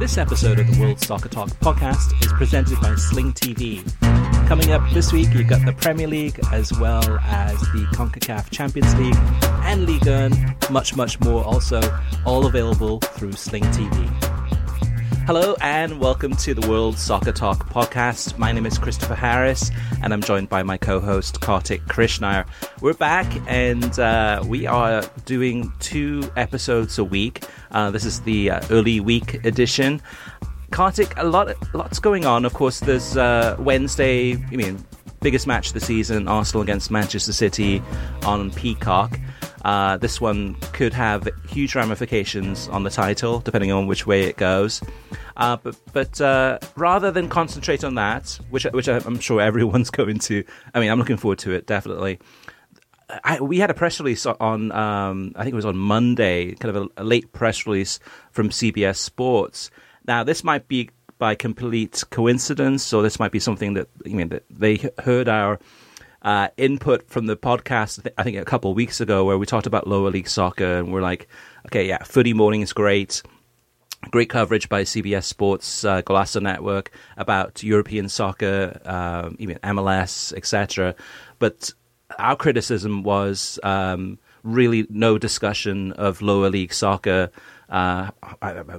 This episode of the World Soccer Talk podcast is presented by Sling TV. Coming up this week, you've got the Premier League as well as the CONCACAF Champions League and Ligue 1, much, much more also, all available through Sling TV. Hello and welcome to the World Soccer Talk podcast. My name is Christopher Harris and I'm joined by my co host Kartik Krishnaiyer. We're back and uh, we are doing two episodes a week. Uh, this is the uh, early week edition. Kartik, a lot, lots going on. Of course, there's uh, Wednesday, I mean, biggest match of the season Arsenal against Manchester City on Peacock. Uh, this one could have huge ramifications on the title, depending on which way it goes. Uh, but but uh, rather than concentrate on that, which which I'm sure everyone's going to, I mean, I'm looking forward to it definitely. I, we had a press release on, um, I think it was on Monday, kind of a, a late press release from CBS Sports. Now, this might be by complete coincidence, or this might be something that I mean that they heard our uh, input from the podcast, I think a couple of weeks ago, where we talked about lower league soccer, and we're like, okay, yeah, footy morning is great. Great coverage by CBS Sports, uh, Network about European soccer, uh, even MLS, etc. But our criticism was um, really no discussion of lower league soccer. Uh,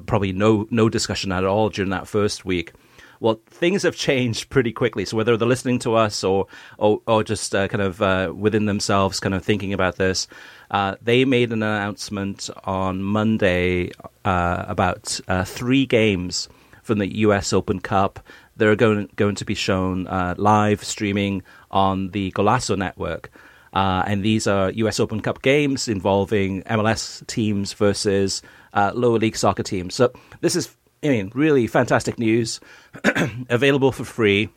probably no no discussion at all during that first week well, things have changed pretty quickly. So whether they're listening to us or or, or just uh, kind of uh, within themselves, kind of thinking about this, uh, they made an announcement on Monday uh, about uh, three games from the U.S. Open Cup. They're going going to be shown uh, live streaming on the Golazo network. and these are U.S. Open Cup games involving MLS teams versus lower league soccer teams. So this is I mean, really fantastic news, available for free.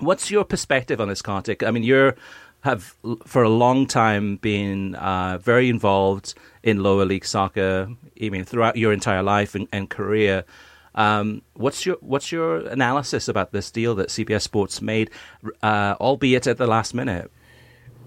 What's your perspective on this, Kartik? I mean, you're have for a long time been uh, very involved in lower league soccer. I mean, throughout your entire life and, and career. Um, what's your what's your analysis about this deal that CBS Sports made, uh, albeit at the last minute?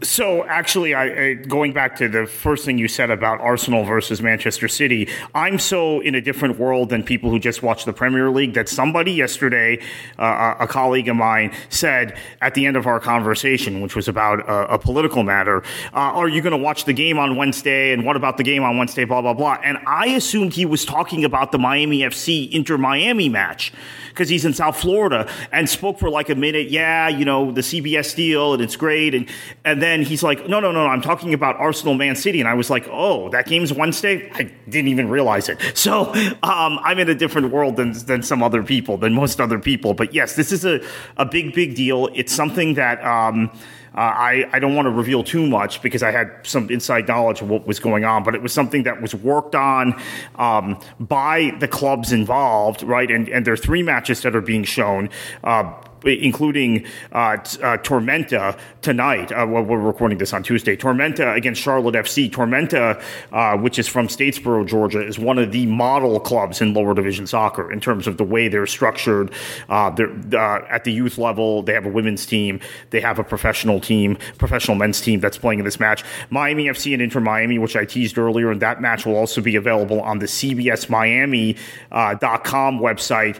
So, actually, I, I, going back to the first thing you said about Arsenal versus Manchester City, I'm so in a different world than people who just watch the Premier League that somebody yesterday, uh, a colleague of mine, said at the end of our conversation, which was about a, a political matter, uh, are you going to watch the game on Wednesday? And what about the game on Wednesday? Blah, blah, blah. And I assumed he was talking about the Miami FC Inter Miami match because he's in South Florida and spoke for like a minute. Yeah, you know, the CBS deal and it's great. And, and then he's like, no, no, no, I'm talking about Arsenal Man City. And I was like, oh, that game's Wednesday? I didn't even realize it. So um, I'm in a different world than, than some other people, than most other people. But yes, this is a, a big, big deal. It's something that, um, uh, I, I don't want to reveal too much because I had some inside knowledge of what was going on, but it was something that was worked on um, by the clubs involved, right? And, and there are three matches that are being shown. Uh, including uh, t- uh, Tormenta tonight. Uh, we're recording this on Tuesday. Tormenta against Charlotte FC. Tormenta, uh, which is from Statesboro, Georgia, is one of the model clubs in lower division soccer in terms of the way they're structured. Uh, they're uh, at the youth level. They have a women's team. They have a professional team, professional men's team that's playing in this match. Miami FC and Inter Miami, which I teased earlier, and that match will also be available on the CBS Miami.com website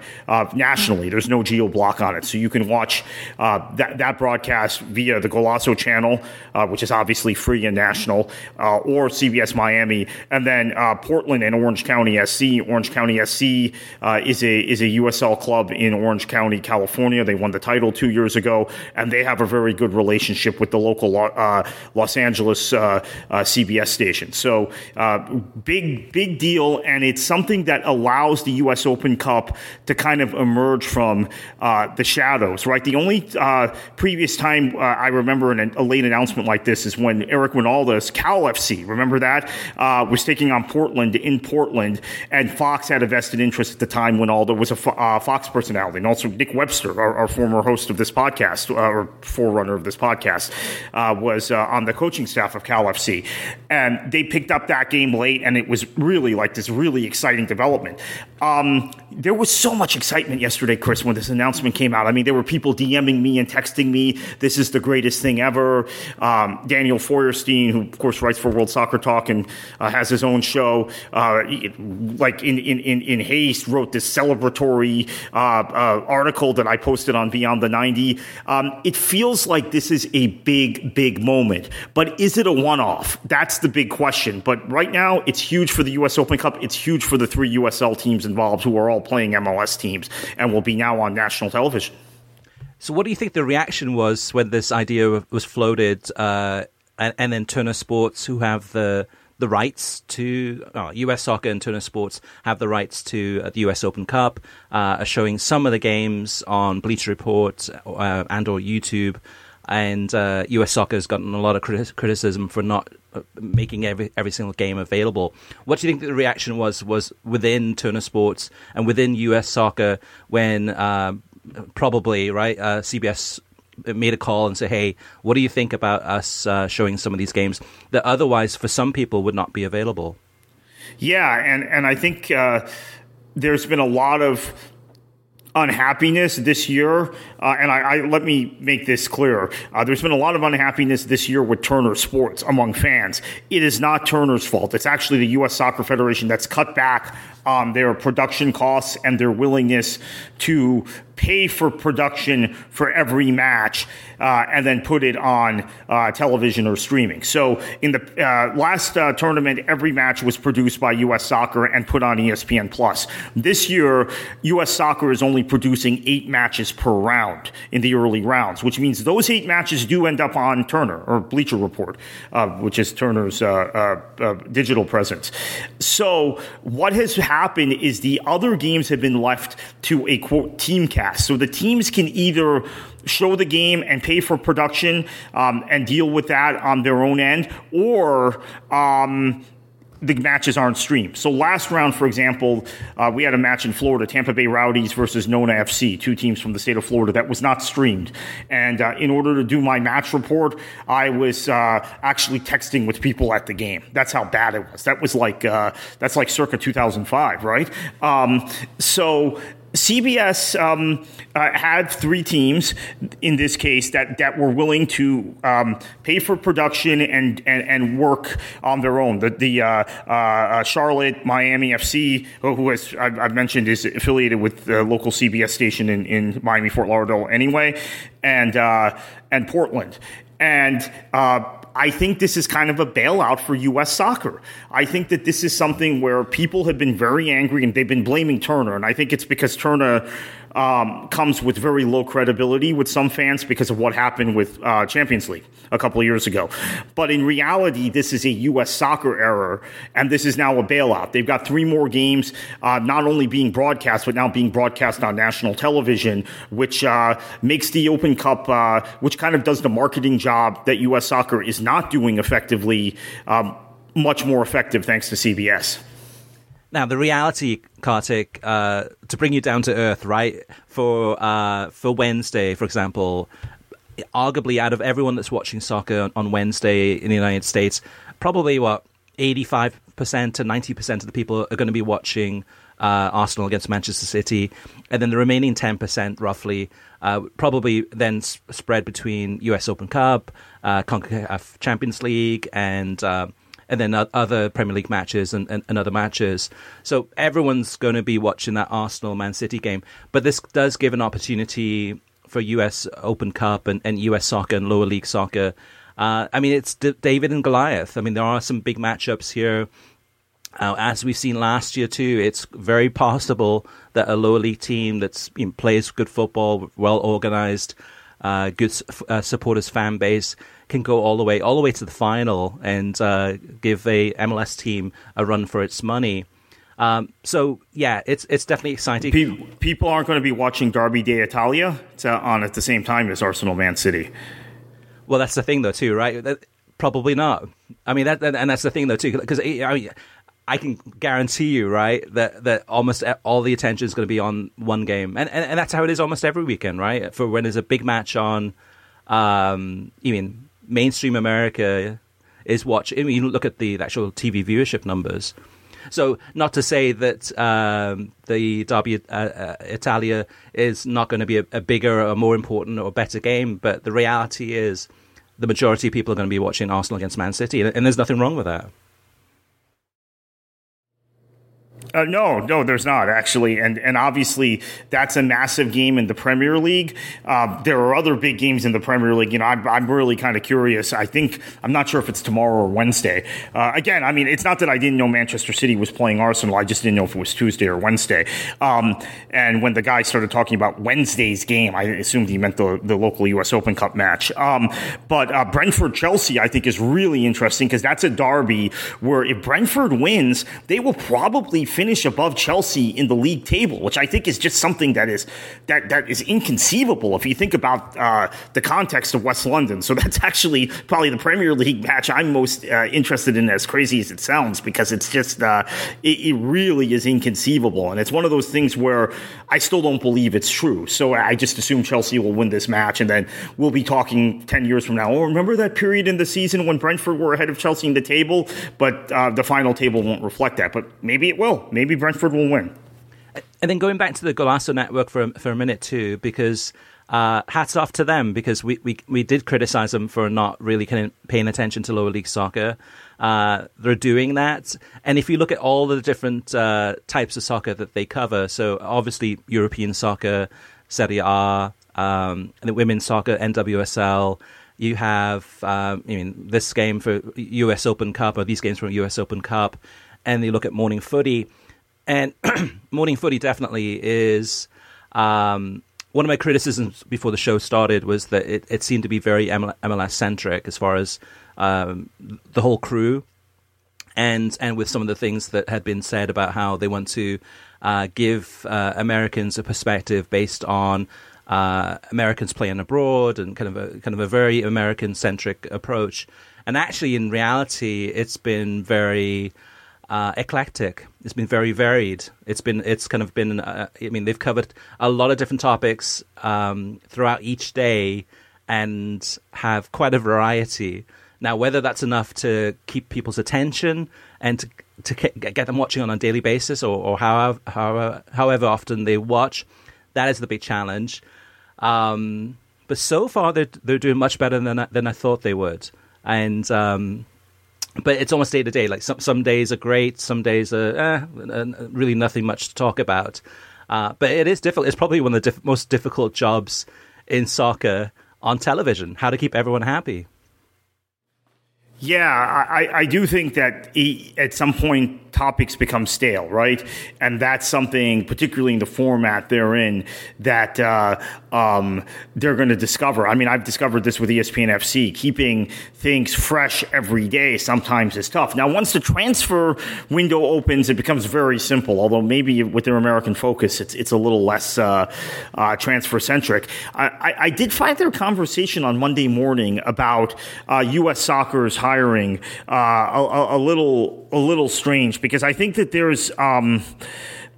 nationally. There's no geo block on it, so you you can watch uh, that, that broadcast via the Golazo channel, uh, which is obviously free and national, uh, or CBS Miami. And then uh, Portland and Orange County SC. Orange County SC uh, is a is a USL club in Orange County, California. They won the title two years ago, and they have a very good relationship with the local Los Angeles CBS station. So big big deal, and it's something that allows the U.S. Open Cup to kind of emerge from the shadow shadows, right? The only uh, previous time uh, I remember an, a late announcement like this is when Eric Wynalda's Cal FC, remember that, uh, was taking on Portland in Portland, and Fox had a vested interest at the time when was a uh, Fox personality, and also Nick Webster, our, our former host of this podcast, uh, or forerunner of this podcast, uh, was on the coaching staff of Cal FC, and they picked up that game late, and it was really like this really exciting development. Um, there was so much excitement yesterday, Chris, when this announcement came out. I mean, There were people DMing me and texting me, "This is the greatest thing ever." Um, Daniel Feuerstein, who of course writes for World Soccer Talk and uh, has his own show, uh, like in, in in in haste, wrote this celebratory uh, uh, article that I posted on Beyond the 90. Um, it feels like this is a big, big moment, but is it a one-off? That's the big question. But right now, it's huge for the U.S. Open Cup. It's huge for the three USL teams involved, who are all playing MLS teams and will be now on national television. So, what do you think the reaction was when this idea was floated, uh, and, and, then Turner Sports, who have the the rights to oh, U.S. Soccer and Turner Sports have the rights to uh, the U.S. Open Cup, uh, are showing some of the games on Bleacher Report uh, and or YouTube, and U.S. Uh, Soccer has gotten a lot of criti- criticism for not uh, making every every single game available. What do you think the reaction was was within Turner Sports and within U.S. Soccer when uh, probably right CBS made a call and say, "Hey, what do you think about us uh, showing some of these games that otherwise, for some people, would not be available?" Yeah, and and I think uh, there's been a lot of unhappiness this year, uh, and I, I, let me make this clear. Uh, there's been a lot of unhappiness this year with Turner Sports among fans. It is not Turner's fault. It's actually the U.S. Soccer Federation that's cut back on their production costs and their willingness to pay for production for every match uh, and then put it on uh, television or streaming. So in the uh, last uh, tournament, every match was produced by U.S. Soccer and put on ESPN Plus. This year, U.S. Soccer is only producing eight matches per round in the early rounds, which means those eight matches do end up on Turner or Bleacher Report, uh, which is Turner's uh, digital presence. So what has happened is the other games have been left to a quote team cast so the teams can either show the game and pay for production um, and deal with that on their own end, or um, the matches aren't streamed. So last round, for example, uh, we had a match in Florida, Tampa Bay Rowdies versus Nona FC, two teams from the state of Florida that was not streamed. And uh, in order to do my match report, I was uh, actually texting with people at the game. That's how bad it was. That was like uh, that's like circa 2005, right? Um, so CBS um, uh, had three teams in this case that, that were willing to um, pay for production and, and, and, work on their own. The, the uh, uh, Charlotte Miami FC, who I've, I've, mentioned is affiliated with the local CBS station in, in Miami Fort Lauderdale anyway, and uh, and Portland. And uh, I think this is kind of a bailout for U.S. soccer. I think that this is something where people have been very angry and they've been blaming Turner. And I think it's because Turner um, comes with very low credibility with some fans because of what happened with uh, Champions League a couple of years ago. But in reality, this is a U.S. soccer error, and this is now a bailout. They've got three more games, uh, not only being broadcast, but now being broadcast on national television, which uh, makes the Open Cup, uh, which kind of does the marketing job that U.S. soccer is not doing effectively, um, much more effective thanks to CBS. Now, the reality, Kartik, uh, to bring you down to earth, right? For uh, for Wednesday, for example, arguably out of everyone that's watching soccer on Wednesday in the United States, probably what eighty five percent to ninety percent of the people are going to be watching uh, Arsenal against Manchester City, and then the remaining ten percent, roughly, uh, probably then s- spread between U.S. Open Cup, uh, CONCACAF Champions League, and uh, and then other Premier League matches and, and, and other matches. So everyone's going to be watching that Arsenal Man City game. But this does give an opportunity for US Open Cup and, and US soccer and lower league soccer. Uh, I mean, it's D- David and Goliath. I mean, there are some big matchups here. Uh, as we've seen last year too, it's very possible that a lower league team that you know, plays good football, well organized, uh, good uh, supporters fan base, can go all the way all the way to the final and uh, give a MLS team a run for its money. Um, so yeah, it's it's definitely exciting. People aren't going to be watching Derby d'Italia on at the same time as Arsenal Man City. Well, that's the thing though, too, right? That, probably not. I mean, that, that, and that's the thing though, too, because I mean, I can guarantee you, right, that that almost all the attention is going to be on one game, and, and and that's how it is almost every weekend, right? For when there's a big match on, um, you mean mainstream America is watching. I mean, you look at the, actual TV viewership numbers. So, not to say that um, the Derby uh, uh, Italia is not going to be a, a bigger or more important or better game, but the reality is the majority of people are going to be watching Arsenal against Man City, and, and there's nothing wrong with that. Uh, no, no, there's not actually, and and obviously that's a massive game in the Premier League. Uh, there are other big games in the Premier League. You know, I'm, I'm really kind of curious. I think I'm not sure if it's tomorrow or Wednesday. Uh, again, I mean, it's not that I didn't know Manchester City was playing Arsenal. I just didn't know if it was Tuesday or Wednesday. Um, and when the guy started talking about Wednesday's game, I assumed he meant the the local U.S. Open Cup match. Um, but uh, Brentford Chelsea, I think, is really interesting because that's a derby where if Brentford wins, they will probably finish above Chelsea in the league table, which I think is just something that is that that is inconceivable if you think about uh, the context of West London. So that's actually probably the Premier League match I'm most uh, interested in, as crazy as it sounds, because it's just uh, it, it, really is inconceivable, and it's one of those things where I still don't believe it's true. So I just assume Chelsea will win this match, and then we'll be talking ten years from now. Oh, remember that period in the season when Brentford were ahead of Chelsea in the table, but uh, the final table won't reflect that. But maybe it will maybe Brentford will win. And then going back to the Golazo network for for a minute too, because uh, hats off to them because we, we, we did criticize them for not really paying attention to lower league soccer. Uh, they're doing that, and if you look at all the different uh, types of soccer that they cover, so obviously European soccer, Serie A, um, and the women's soccer, NWSL. You have, um, I mean, this game for US Open Cup or these games from US Open Cup, and you look at morning footy and morning footy definitely is um, one of my criticisms before the show started was that it, it seemed to be very MLS centric as far as um, the whole crew, and and with some of the things that had been said about how they want to uh, give uh, Americans a perspective based on uh, Americans playing abroad and kind of a kind of a very American centric approach. And actually, in reality, it's been very uh, eclectic. It's been very varied. It's been it's kind of been. Uh, I mean, they've covered a lot of different topics um, throughout each day, and have quite a variety. Now, whether that's enough to keep people's attention and to to get them watching on a daily basis, or, or however, however however often they watch, that is the big challenge. Um, but so far, they're they're doing much better than I, than I thought they would, and. Um, but it's almost day to day. Like some some days are great, some days are eh, really nothing much to talk about. Uh, but it is difficult. It's probably one of the diff- most difficult jobs in soccer on television. How to keep everyone happy. Yeah, I, I do think that he, at some point topics become stale, right? And that's something, particularly in the format they're in, that uh, um, they're going to discover. I mean, I've discovered this with ESPN FC. Keeping things fresh every day sometimes is tough. Now, once the transfer window opens, it becomes very simple. Although maybe with their American focus, it's it's a little less uh, uh, transfer centric. I, I, I, did find their conversation on Monday morning about U.S. Uh, soccer's hiring uh, a, a, little a little strange because I think that there's um,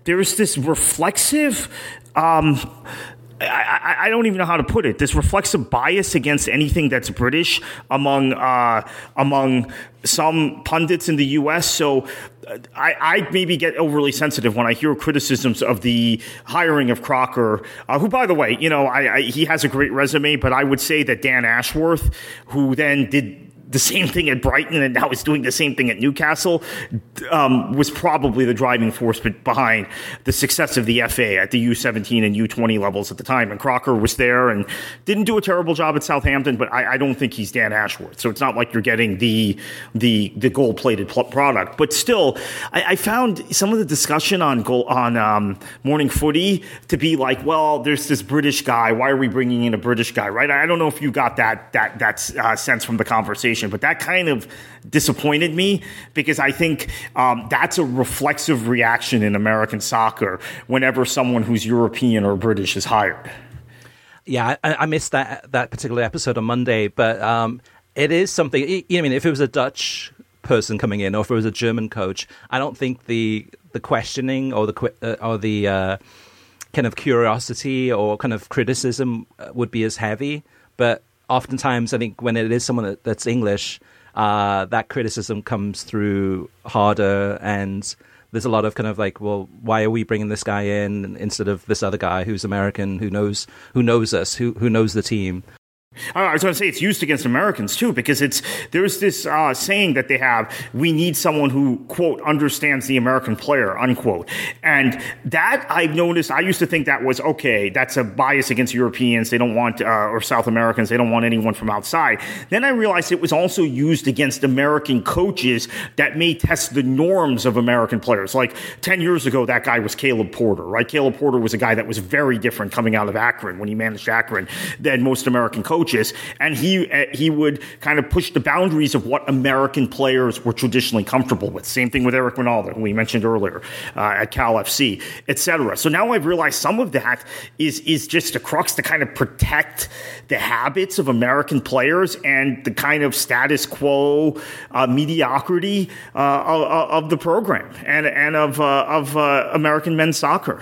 there's this reflexive. Um, I, I, don't even know how to put it. This reflexive bias against anything that's British among uh, among some pundits in the U.S. So uh, I, I, maybe get overly sensitive when I hear criticisms of the hiring of Crocker, uh, who, by the way, you know, I, I, he has a great resume, but I would say that Dan Ashworth, who then did the same thing at Brighton and now is doing the same thing at Newcastle um, was probably the driving force behind the success of the FA at the U17 and U20 levels at the time. And Crocker was there and didn't do a terrible job at Southampton, but I, I don't think he's Dan Ashworth. So it's not like you're getting the the the gold plated product. But still, I, I, found some of the discussion on goal, on um, morning footy to be like, well, there's this British guy. Why are we bringing in a British guy? Right? I don't know if you got that that that uh, sense from the conversation But that kind of disappointed me because I think um, that's a reflexive reaction in American soccer whenever someone who's European or British is hired. Yeah, I, I missed that that particular episode on Monday, but um, it is something. I mean, if it was a Dutch person coming in, or if it was a German coach, I don't think the the questioning or the uh, or the uh, kind of curiosity or kind of criticism uh, would be as heavy. But oftentimes, I think when it is someone that, that's English, uh, that criticism comes through harder, and there's a lot of kind of like, well, why are we bringing this guy in instead of this other guy who's American, who knows who knows us, who who knows the team? I was going to say it's used against Americans too, because it's there's this uh, saying that they have: we need someone who quote understands the American player unquote, and that I've noticed. I used to think that was okay. That's a bias against Europeans. They don't want uh, or South Americans. They don't want anyone from outside. Then I realized it was also used against American coaches that may test the norms of American players. Like ten years ago, that guy was Caleb Porter, right? Caleb Porter was a guy that was very different coming out of Akron when he managed Akron than most American coaches coaches, and he uh, he would kind of push the boundaries of what American players were traditionally comfortable with. Same thing with Eric Wynalda, who we mentioned earlier uh, at Cal FC, etc. So now I've realized some of that is is just a crux to kind of protect the habits of American players and the kind of status quo uh, mediocrity uh, of, of, the program and and of uh, of uh, American men's soccer.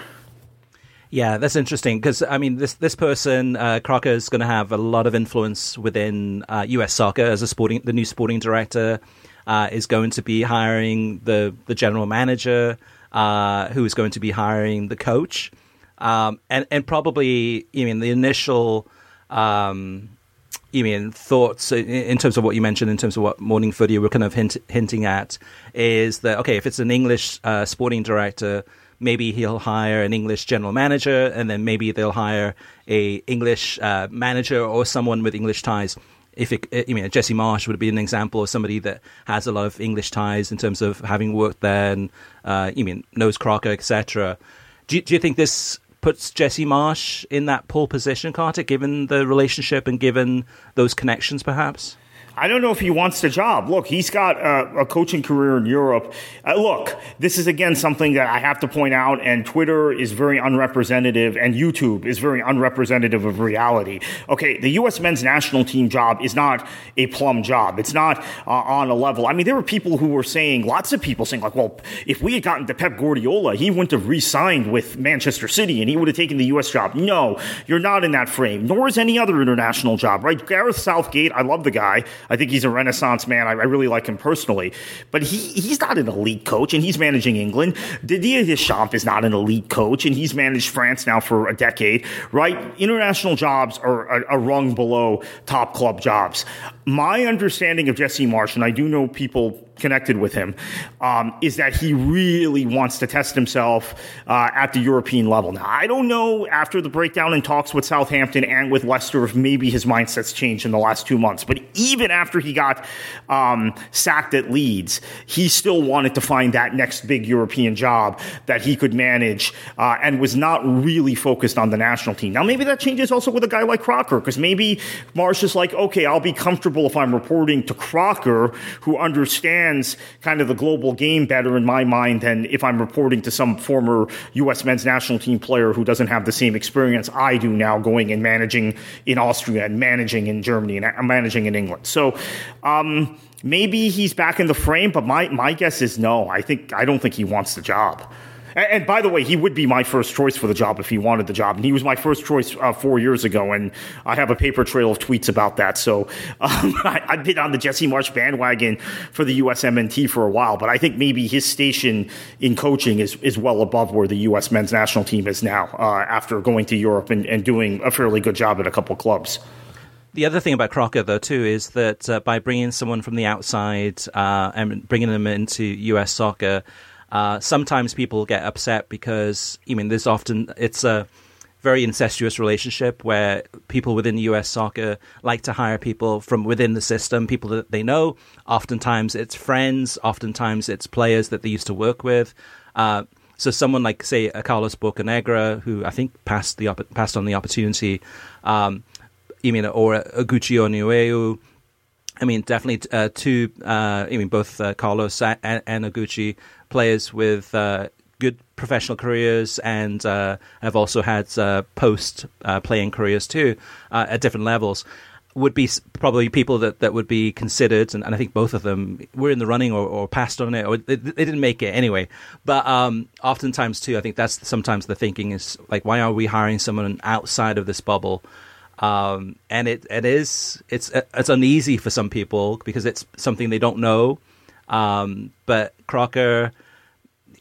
Yeah, that's interesting because I mean, this this person uh, Crocker is going to have a lot of influence within uh, U.S. soccer as a sporting the new sporting director uh, is going to be hiring the the general manager uh, who is going to be hiring the coach um, and and probably I mean the initial um, you mean thoughts in terms of what you mentioned in terms of what morning footy we're kind of hint, hinting at is that okay if it's an English uh, sporting director maybe he'll hire an English general manager, and then maybe they'll hire a English uh, manager or someone with English ties. If it, I mean, Jesse Marsch would be an example of somebody that has a lot of English ties in terms of having worked there, and uh, you mean knows Crocker, etc. Do, do you think this puts Jesse Marsch in that pole position, Kartik, given the relationship and given those connections, perhaps? I don't know if he wants the job. Look, he's got a, a coaching career in Europe. Uh, look, this is again something that I have to point out, and Twitter is very unrepresentative, and YouTube is very unrepresentative of reality. Okay, the U.S. men's national team job is not a plum job. It's not uh, on a level. I mean, there were people who were saying, lots of people saying, like, well, if we had gotten to Pep Guardiola, he wouldn't have re-signed with Manchester City, and he would have taken the U.S. job. No, you're not in that frame, nor is any other international job, right? Gareth Southgate, I love the guy. I think he's a renaissance man. I, I, really like him personally, but he he's not an elite coach, and he's managing England. Didier Deschamps is not an elite coach, and he's managed France now for a decade. Right? International jobs are a, a rung below top club jobs. My understanding of Jesse Marsch, and I do know people connected with him um, is that he really wants to test himself uh, at the European level. Now, I don't know after the breakdown in talks with Southampton and with Leicester if maybe his mindset's changed in the last two months. But even after he got um, sacked at Leeds, he still wanted to find that next big European job that he could manage uh, and was not really focused on the national team. Now, maybe that changes also with a guy like Crocker because maybe Marsch is like, okay, I'll be comfortable if I'm reporting to Crocker, who understands understands kind of the global game better in my mind than if I'm reporting to some former U.S. men's national team player who doesn't have the same experience I do now going and managing in Austria and managing in Germany and uh, managing in England. So, um, maybe he's back in the frame, but my, my guess is no. I think, I don't think he wants the job. And, by the way, he would be my first choice for the job if he wanted the job. And he was my first choice uh, four years ago. And I have a paper trail of tweets about that. So um, I, have been on the Jesse Marsch bandwagon for the USMNT for a while. But I think maybe his station in coaching is, is well above where the U.S. men's national team is now uh, after going to Europe and, and doing a fairly good job at a couple clubs. The other thing about Crocker, though, too, is that uh, by bringing someone from the outside uh, and bringing them into U.S. soccer, uh, sometimes people get upset because I mean, there's often it's a very incestuous relationship where people within the US soccer like to hire people from within the system, people that they know. Oftentimes it's friends, oftentimes it's players that they used to work with. Uh, so someone like, say, Carlos Bocanegra, who I think passed the passed on the opportunity, um, I mean, or Oguchi I mean, definitely uh, two. Uh, I mean, both uh, Carlos and, and players with uh, good professional careers and uh, have also had uh, post playing careers too at different levels would be probably people that, that would be considered, and, and I think both of them were in the running or, or passed on it, or they, they, didn't make it anyway. But um, oftentimes, too, I think that's sometimes the thinking is like, why are we hiring someone outside of this bubble? Um, and it, it is it's it's uneasy for some people because it's something they don't know. Um, but Crocker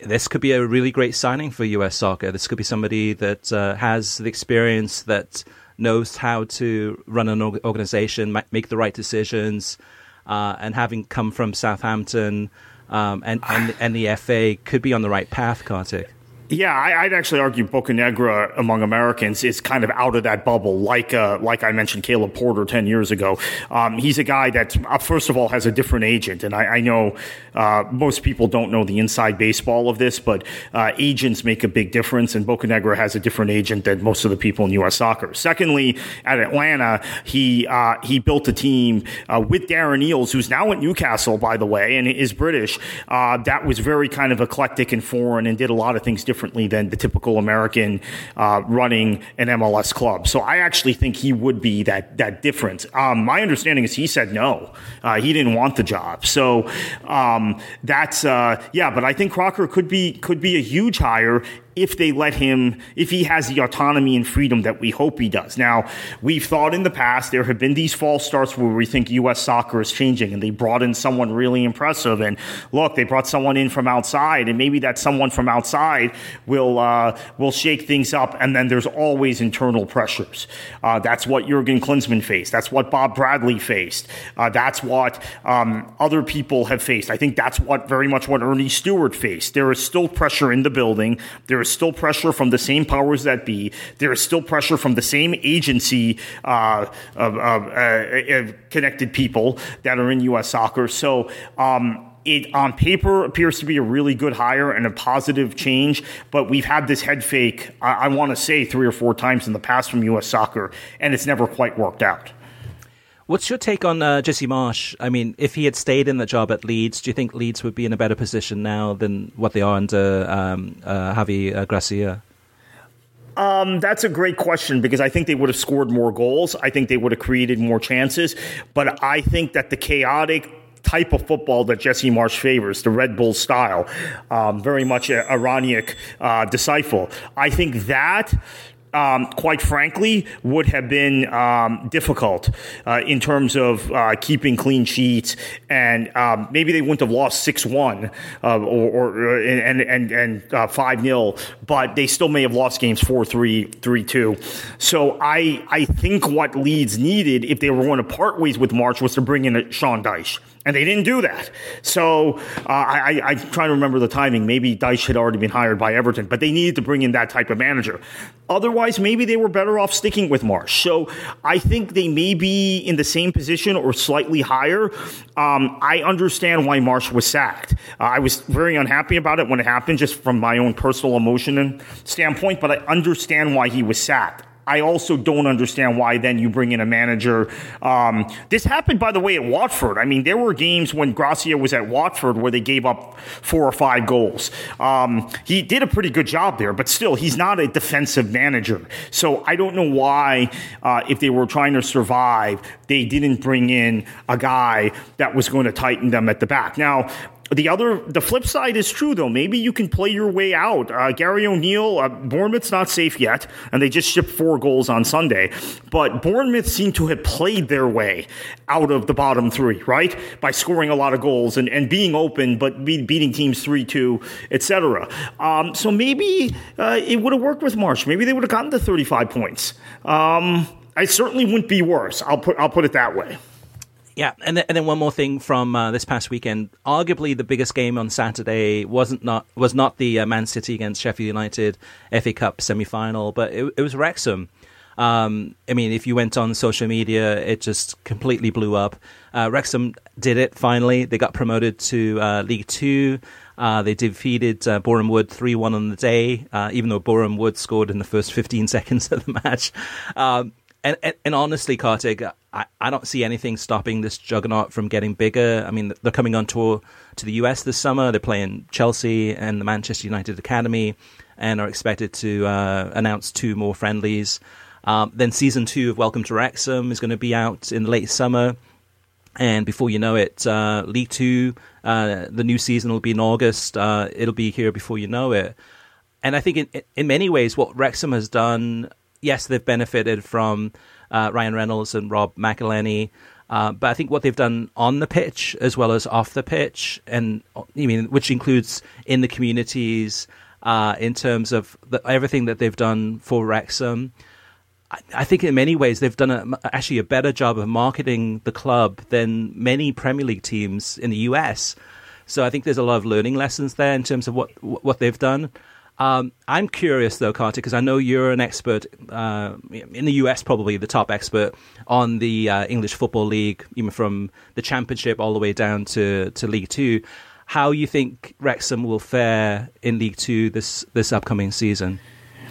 this could be a really great signing for US soccer. This could be somebody that uh, has the experience that knows how to run an organization, make the right decisions, uh, and having come from Southampton um, and, and and the FA could be on the right path, Kartik. Yeah, I, would actually argue Bocanegra among Americans is kind of out of that bubble, like uh, like I mentioned Caleb Porter ten years ago. Um, he's a guy that uh, first of all has a different agent, and I, I know uh, most people don't know the inside baseball of this, but uh, agents make a big difference, and Bocanegra has a different agent than most of the people in U.S. soccer. Secondly, at Atlanta, he uh, he built a team uh, with Darren Eales, who's now at Newcastle, by the way, and is British. that was very kind of eclectic and foreign, and did a lot of things differently differently than the typical American uh, running an MLS club. So I actually think he would be that that difference. Um, my understanding is he said no, uh, he didn't want the job. So um, that's uh, yeah, but I think Crocker could be could be a huge hire if they let him, if he has the autonomy and freedom that we hope he does. Now, we've thought in the past there have been these false starts where we think U.S. soccer is changing and they brought in someone really impressive. And look, they brought someone in from outside and maybe that someone from outside will, uh, will shake things up. And then there's always internal pressures. Uh, that's what Jurgen Klinsmann faced. That's what Bob Bradley faced. Uh, that's what, um, other people have faced. I think that's what very much what Earnie Stewart faced. There is still pressure in the building. There is still pressure from the same powers that be. There is still pressure from the same agency uh, of, of uh, connected people that are in U.S. soccer. So. Um, it on paper appears to be a really good hire and a positive change, but we've had this head fake, I, I want to say, three or four times in the past from U.S. soccer, and it's never quite worked out. What's your take on uh, Jesse Marsch? I mean, if he had stayed in the job at Leeds, do you think Leeds would be in a better position now than what they are under um, uh, Javi uh, Gracia? Um, that's a great question because I think they would have scored more goals. I think they would have created more chances. But I think that the chaotic type of football that Jesse Marsch favors, the Red Bull style, um, very much a Rangnick uh, disciple. I think that um, quite frankly, would have been um, difficult uh, in terms of uh, keeping clean sheets, and um, maybe they wouldn't have lost six one uh, or, or, and and and uh, five 0 but they still may have lost games 4-3, 3-2. So I I think what Leeds needed if they were going to part ways with Marsch was to bring in a Sean Dyche and they didn't do that. So uh, I, I, am trying to remember the timing. Maybe Dyche had already been hired by Everton, but they needed to bring in that type of manager. Otherwise, maybe they were better off sticking with Marsch. So I think they may be in the same position or slightly higher. Um, I understand why Marsch was sacked. Uh, I was very unhappy about it when it happened, just from my own personal emotion and standpoint, but I understand why he was sacked. I also don't understand why then you bring in a manager. Um, this happened, by the way, at Watford. I mean, there were games when Gracia was at Watford where they gave up four or five goals. Um, he did a pretty good job there, but still, he's not a defensive manager. So I don't know why, uh, if they were trying to survive, they didn't bring in a guy that was going to tighten them at the back. Now, the other, the flip side is true though. Maybe you can play your way out. Uh, Gary O'Neill, uh, Bournemouth's not safe yet, and they just shipped four goals on Sunday. But Bournemouth seem to have played their way out of the bottom three, right? By scoring a lot of goals and, and being open, but be, beating teams three two, etc. Um, so maybe uh, it would have worked with Marsch. Maybe they would have gotten to thirty five points. Um, I certainly wouldn't be worse. I'll put I'll put it that way. Yeah, and then, and then one more thing from uh, this past weekend. Arguably, the biggest game on Saturday wasn't not was not the uh, Man City against Sheffield United FA Cup semi final, but it, it, was Wrexham. Um, I mean, if you went on social media, it just completely blew up. Uh, Wrexham did it finally. They got promoted to uh, League Two. Uh, they defeated uh, Boreham Wood 3 1 on the day, uh, even though Boreham Wood scored in the first 15 seconds of the match. Um, and, and, and honestly, Kartik, I, I don't see anything stopping this juggernaut from getting bigger. I mean, they're coming on tour to the US this summer. They're playing Chelsea and the Manchester United Academy and are expected to uh, announce two more friendlies. Um, then season two of Welcome to Wrexham is going to be out in the late summer. And before you know it, uh, League Two, uh, the new season will be in August. Uh, it'll be here before you know it. And I think in, in many ways, what Wrexham has done yes, they've benefited from uh, Ryan Reynolds and Rob McElhenney. Uh, but I think what they've done on the pitch as well as off the pitch, and I mean, which includes in the communities, uh, in terms of the, everything that they've done for Wrexham. I, I think in many ways they've done a, actually a better job of marketing the club than many Premier League teams in the US. So I think there's a lot of learning lessons there in terms of what what they've done. Um, I'm curious though, Kartik, because I know you're an expert uh, in the US, probably the top expert on the uh, English Football League, even from the Championship all the way down to, to League Two. How you think Wrexham will fare in League Two this this upcoming season?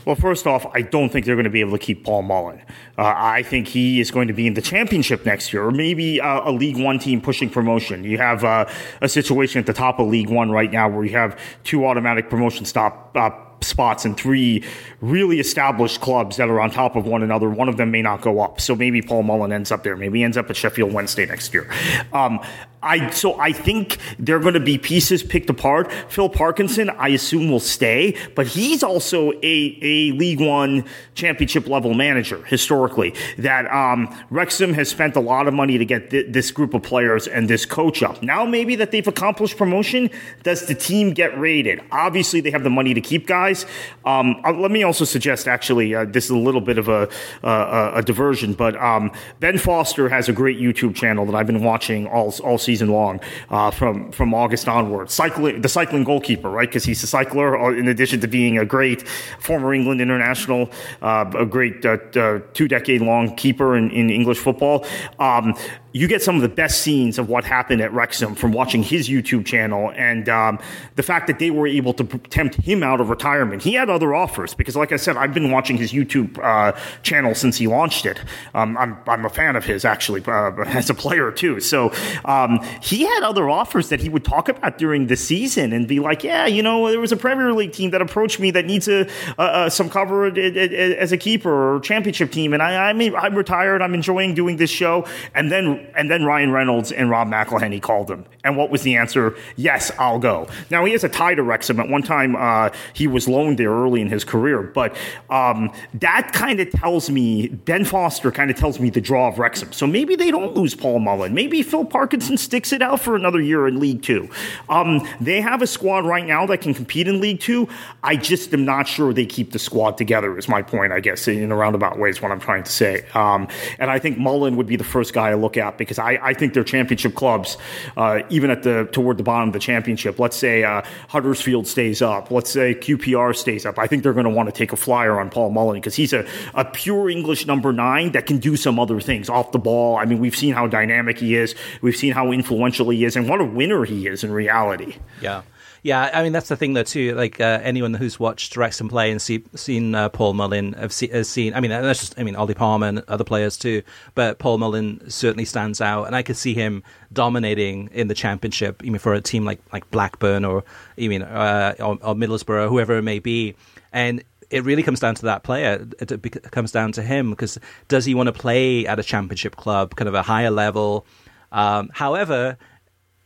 Well, first off, I don't think they're going to be able to keep Paul Mullin. Uh, I think he is going to be in the championship next year, or maybe uh, a League One team pushing promotion. You have uh, a situation at the top of League One right now where you have two automatic promotion stop uh, spots and three really established clubs that are on top of one another. One of them may not go up. So maybe Paul Mullin ends up there. Maybe ends up at Sheffield Wednesday next year. Um, I so I think they're going to be pieces picked apart. Phil Parkinson, I assume, will stay, but he's also a a League One championship level manager historically. That um, Wrexham has spent a lot of money to get th- this group of players and this coach up. Now maybe that they've accomplished promotion, does the team get rated? Obviously, they have the money to keep guys. Um, uh, let me also suggest, actually, uh, this is a little bit of a uh, a diversion, but um, Ben Foster has a great YouTube channel that I've been watching all all season season long uh, from from August onward. Cycling, the cycling goalkeeper, right? Because he's a cycler, uh, in addition to being a great former England international, uh, a great uh, uh, two decade long keeper in, in English football. Um, you get some of the best scenes of what happened at Wrexham from watching his YouTube channel and um, the fact that they were able to tempt him out of retirement. He had other offers because, like I said, I've been watching his YouTube uh, channel since he launched it. Um, I'm, I'm a fan of his actually uh, as a player too. So um, he had other offers that he would talk about during the season and be like, "Yeah, you know, there was a Premier League team that approached me that needs a, uh, some cover as a keeper or championship team, and I, I'm I'm retired. I'm enjoying doing this show." And then and then Ryan Reynolds and Rob McElhenney called him. And what was the answer? Yes, I'll go. Now, he has a tie to Wrexham. At one time, uh, he was loaned there early in his career. But um, that kind of tells me, Ben Foster kind of tells me the draw of Wrexham. So maybe they don't lose Paul Mullin. Maybe Phil Parkinson sticks it out for another year in League Two. Um, they have a squad right now that can compete in League Two. I just am not sure they keep the squad together, is my point, I guess, in a roundabout way, is what I'm trying to say. Um, and I think Mullin would be the first guy I look at because I, I think they're championship clubs, uh, even at the toward the bottom of the championship. Let's say uh, Huddersfield stays up. Let's say QPR stays up. I think they're going to want to take a flyer on Paul Mullin because he's a, a pure English number nine that can do some other things off the ball. I mean, we've seen how dynamic he is. We've seen how influential he is, and what a winner he is in reality. Yeah. Yeah, I mean that's the thing though too. Like uh, anyone who's watched Wrexham play and see, seen uh, Paul Mullin have see, has seen. I mean that's just. I mean Ollie Palmer and other players too, but Paul Mullin certainly stands out, and I could see him dominating in the championship, even for a team like like Blackburn or even uh, or, or Middlesbrough, whoever it may be, and it really comes down to that player. It comes down to him because does he want to play at a championship club, kind of a higher level? Um, however,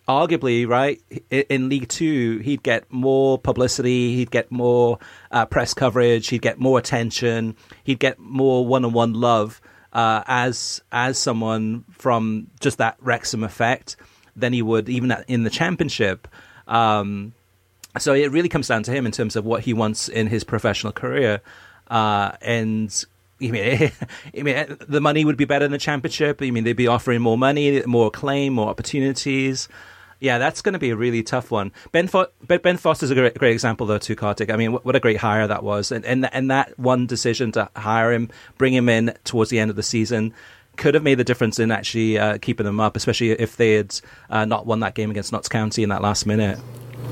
arguably, right, in League Two, he'd get more publicity, he'd get more uh, press coverage, he'd get more attention, he'd get more one-on-one love uh, as as someone from just that Wrexham effect than he would even in the Championship. Um, so it really comes down to him in terms of what he wants in his professional career, uh, and I mean, mean, the money would be better in the championship. I mean, they'd be offering more money, more acclaim, more opportunities. Yeah, that's going to be a really tough one. Ben Fo- Ben Foster's a great, great example though too, Kartik. I mean, what, what a great hire that was, and, and and that one decision to hire him, bring him in towards the end of the season, could have made the difference in actually uh, keeping them up, especially if they had uh, not won that game against Notts County in that last minute.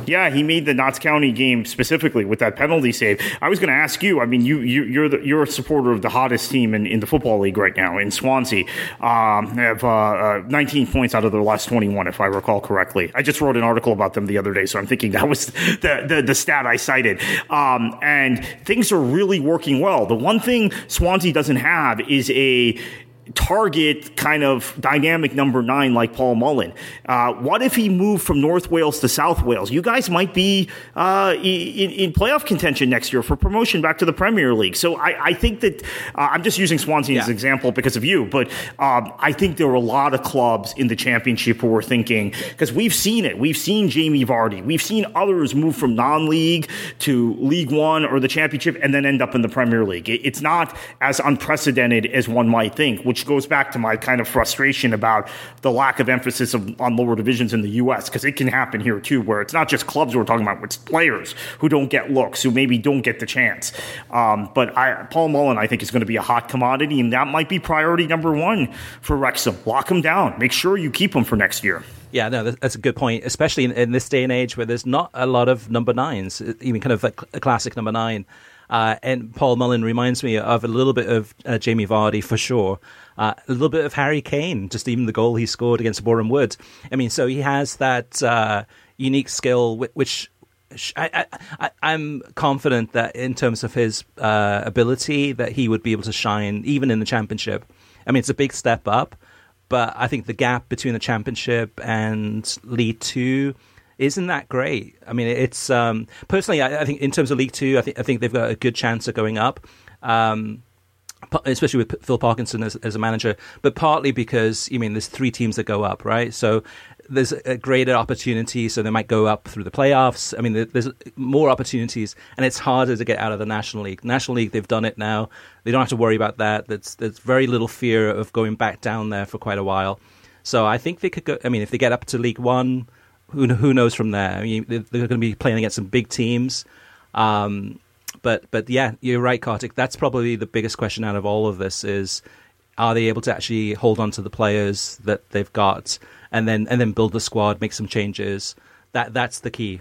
Yeah, he made the Notts County game specifically with that penalty save. I was going to ask you. I mean, you, you are the, you're a supporter of the hottest team in, in the football league right now in Swansea. Um, have uh, uh, 19 points out of their last 21, if I recall correctly. I just wrote an article about them the other day, so I'm thinking that was the the, the stat I cited. Um, and things are really working well. The one thing Swansea doesn't have is a target kind of dynamic number nine like Paul Mullin. Uh, what if he moved from North Wales to South Wales? You guys might be uh, in, in, playoff contention next year for promotion back to the Premier League. So I, I think that uh, I'm just using Swansea yeah. as an example because of you, but um, I think there are a lot of clubs in the Championship who are thinking because we've seen it. We've seen Jamie Vardy. We've seen others move from non-league to League One or the Championship and then end up in the Premier League. It, it's not as unprecedented as one might think, which goes back to my kind of frustration about the lack of emphasis of, on lower divisions in the U.S. because it can happen here too, where it's not just clubs we're talking about, it's players who don't get looks, who maybe don't get the chance. Um, but I, Paul Mullin, I think, is going to be a hot commodity, and that might be priority number one for Wrexham. Lock him down. Make sure you keep him for next year. Yeah, no, that's a good point, especially in, in, this day and age where there's not a lot of number nines, even kind of a, a classic number nine. Uh, and Paul Mullin reminds me of a little bit of uh, Jamie Vardy for sure. Uh, a little bit of Harry Kane, just even the goal he scored against Boreham Wood. I mean, so he has that uh, unique skill, which I, am confident that in terms of his uh, ability, that he would be able to shine even in the championship. I mean, it's a big step up, but I think the gap between the championship and League Two isn't that great. I mean, it's um, personally, I, I, think in terms of League Two, I think I think they've got a good chance of going up. Um, especially with Phil Parkinson as, as a manager, but partly because you I mean there's three teams that go up, right? So there's a greater opportunity, so they might go up through the playoffs. I mean, there's more opportunities, and it's harder to get out of the National League. National League, they've done it now; they don't have to worry about that. There's there's very little fear of going back down there for quite a while. So I think they could go. I mean, if they get up to League One, who who knows from there? I mean, they're, they're going to be playing against some big teams. Um, but but yeah, you're right, Kartik. That's probably the biggest question out of all of this is are they able to actually hold on to the players that they've got and then and then build the squad, make some changes. That that's the key.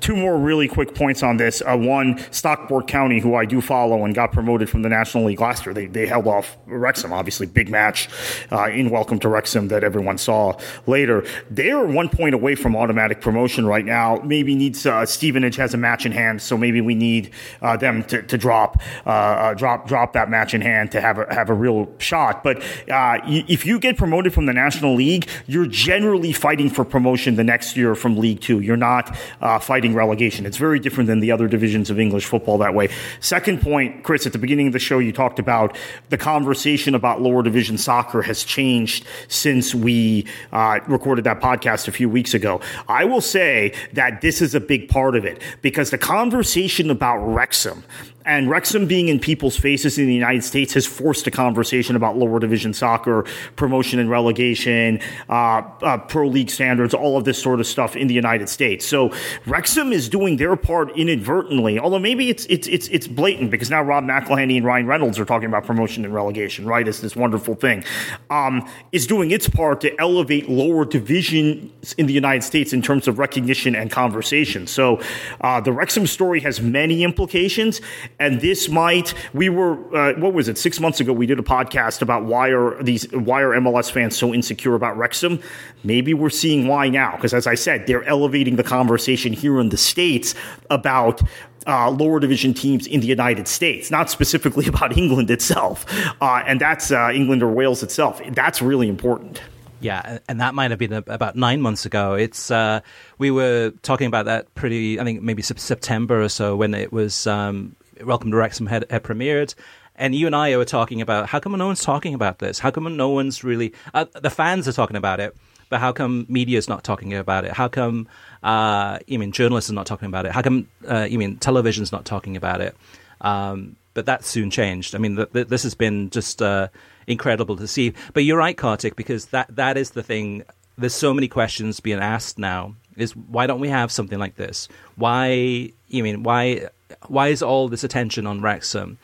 Two more really quick points on this. Uh, one, Stockport County, who I do follow and got promoted from the National League last year, they, they held off Wrexham, obviously, big match uh, in Welcome to Wrexham that everyone saw later. They are one point away from automatic promotion right now. Maybe needs uh, Stevenage has a match in hand, so maybe we need uh, them to, to drop uh, uh, drop drop that match in hand to have a, have a real shot. But if you get promoted from the National League, you're generally fighting for promotion the next year from League Two. You're not fighting relegation. It's very different than the other divisions of English football that way. Second point, Chris, at the beginning of the show, you talked about the conversation about lower division soccer has changed since we uh, recorded that podcast a few weeks ago. I will say that this is a big part of it because the conversation about Wrexham and Wrexham being in people's faces in the United States has forced a conversation about lower division soccer, promotion and relegation, uh, uh, pro league standards, all of this sort of stuff in the United States. So Wrexham is doing their part inadvertently, although maybe it's it's it's it's blatant because now Rob McElhenney and Ryan Reynolds are talking about promotion and relegation, right? It's this wonderful thing. Um, is doing its part to elevate lower divisions in the United States in terms of recognition and conversation. So uh, the Wrexham story has many implications and this might, we were, uh, what was it, six months ago, we did a podcast about why are these, why are MLS fans so insecure about Wrexham? Maybe we're seeing why now, because as I said, they're elevating the conversation here in the States about uh, lower division teams in the United States, not specifically about England itself. Uh, and that's uh, England or Wales itself. That's really important. Yeah, and that might have been about nine months ago. It's uh, we were talking about that pretty, I think maybe September or so when it was um, Welcome to Wrexham had, had premiered. And you and I were talking about how come no one's talking about this? How come no one's really uh, the fans are talking about it, but how come media is not talking about it? How come uh, you mean journalists are not talking about it? How come uh, you mean television's not talking about it? Um, but that soon changed. I mean, th- th- this has been just uh, incredible to see. But you're right, Kartik, because that that is the thing. There's so many questions being asked now. Is why don't we have something like this? Why you mean why why is all this attention on Wrexham?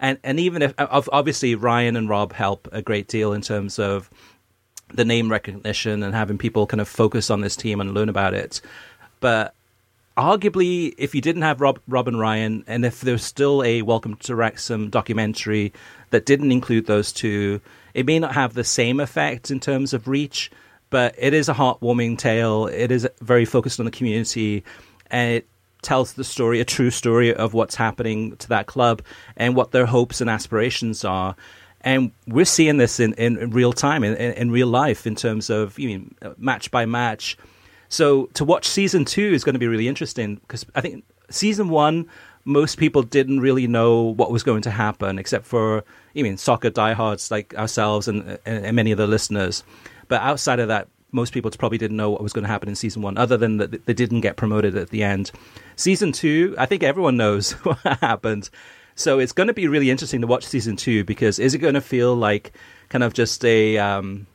And and even if obviously Ryan and Rob help a great deal in terms of the name recognition and having people kind of focus on this team and learn about it, but arguably, if you didn't have Rob, Rob and Ryan, and if there's still a Welcome to Wrexham documentary that didn't include those two, it may not have the same effect in terms of reach, but it is a heartwarming tale. It is very focused on the community, and it tells the story, a true story of what's happening to that club and what their hopes and aspirations are. And we're seeing this in, in real time, in, in, real life, in terms of you know, match by match. So to watch season two is going to be really interesting because I think season one, most people didn't really know what was going to happen, except for you mean soccer diehards like ourselves and, and many of the listeners. But outside of that, most people probably didn't know what was going to happen in season one, other than that they didn't get promoted at the end. Season two, I think everyone knows what happened. So it's going to be really interesting to watch season two because is it going to feel like kind of just a um,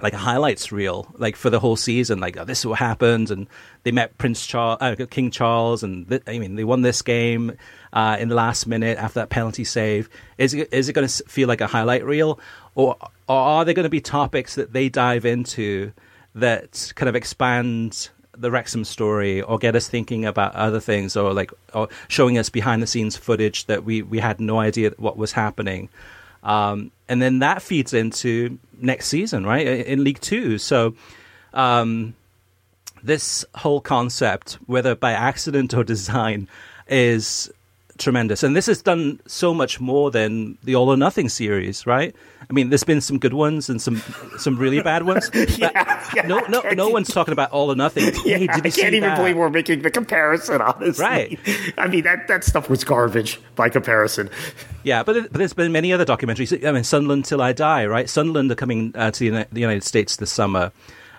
like a highlights reel, like for the whole season, like oh, this is what happened, and they met Prince Charles, uh, King Charles, and th- I mean they won this game uh, in the last minute after that penalty save. Is it, is it going to feel like a highlight reel, or, or are there going to be topics that they dive into that kind of expand the Wrexham story or get us thinking about other things or like or showing us behind the scenes footage that we, we had no idea what was happening. Um, and then that feeds into next season, right? In League Two. So um, this whole concept, whether by accident or design, is tremendous. And this has done so much more than the All or Nothing series, right? I mean, there's been some good ones and some some really bad ones. yeah, yeah, no, no, no one's talking about All or Nothing. Yeah, hey, I can't even that? believe we're making the comparison. Honestly, right? I mean, that that stuff was garbage by comparison. Yeah, but, but there's been many other documentaries. I mean, Sunderland Till I Die, right? Sunderland are coming uh, to the United States this summer,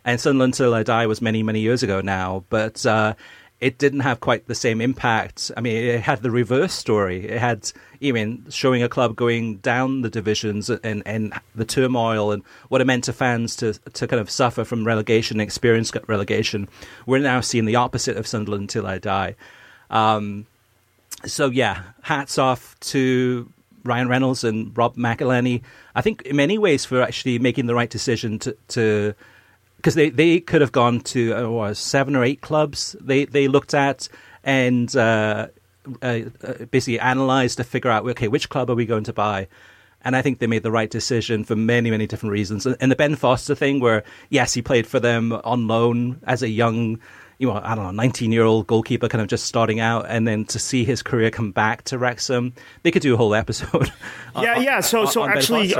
and Sunderland Till I Die was many many years ago now, but. Uh, it didn't have quite the same impact. I mean, it had the reverse story. It had, even showing a club going down the divisions and, and the turmoil and what it meant to fans to to kind of suffer from relegation, experience relegation. We're now seeing the opposite of Sunderland until I die. Um, so yeah, hats off to Ryan Reynolds and Rob McElhenney. I think in many ways for actually making the right decision to to because they, they could have gone to uh, seven or eight clubs they, they looked at and uh, uh, uh, basically analyzed to figure out okay which club are we going to buy? And I think they made the right decision for many many different reasons. And the Ben Foster thing where yes he played for them on loan as a young you know I don't know 19 year old goalkeeper kind of just starting out and then to see his career come back to Wrexham they could do a whole episode yeah on, yeah so on, so on actually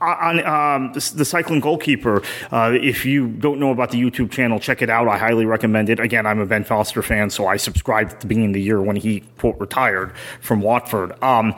on um, the, the, cycling goalkeeper. Uh, if you don't know about the YouTube channel, check it out. I highly recommend it. Again, I'm a Ben Foster fan, so I subscribed at the beginning of the year when he quote retired from Watford. Um,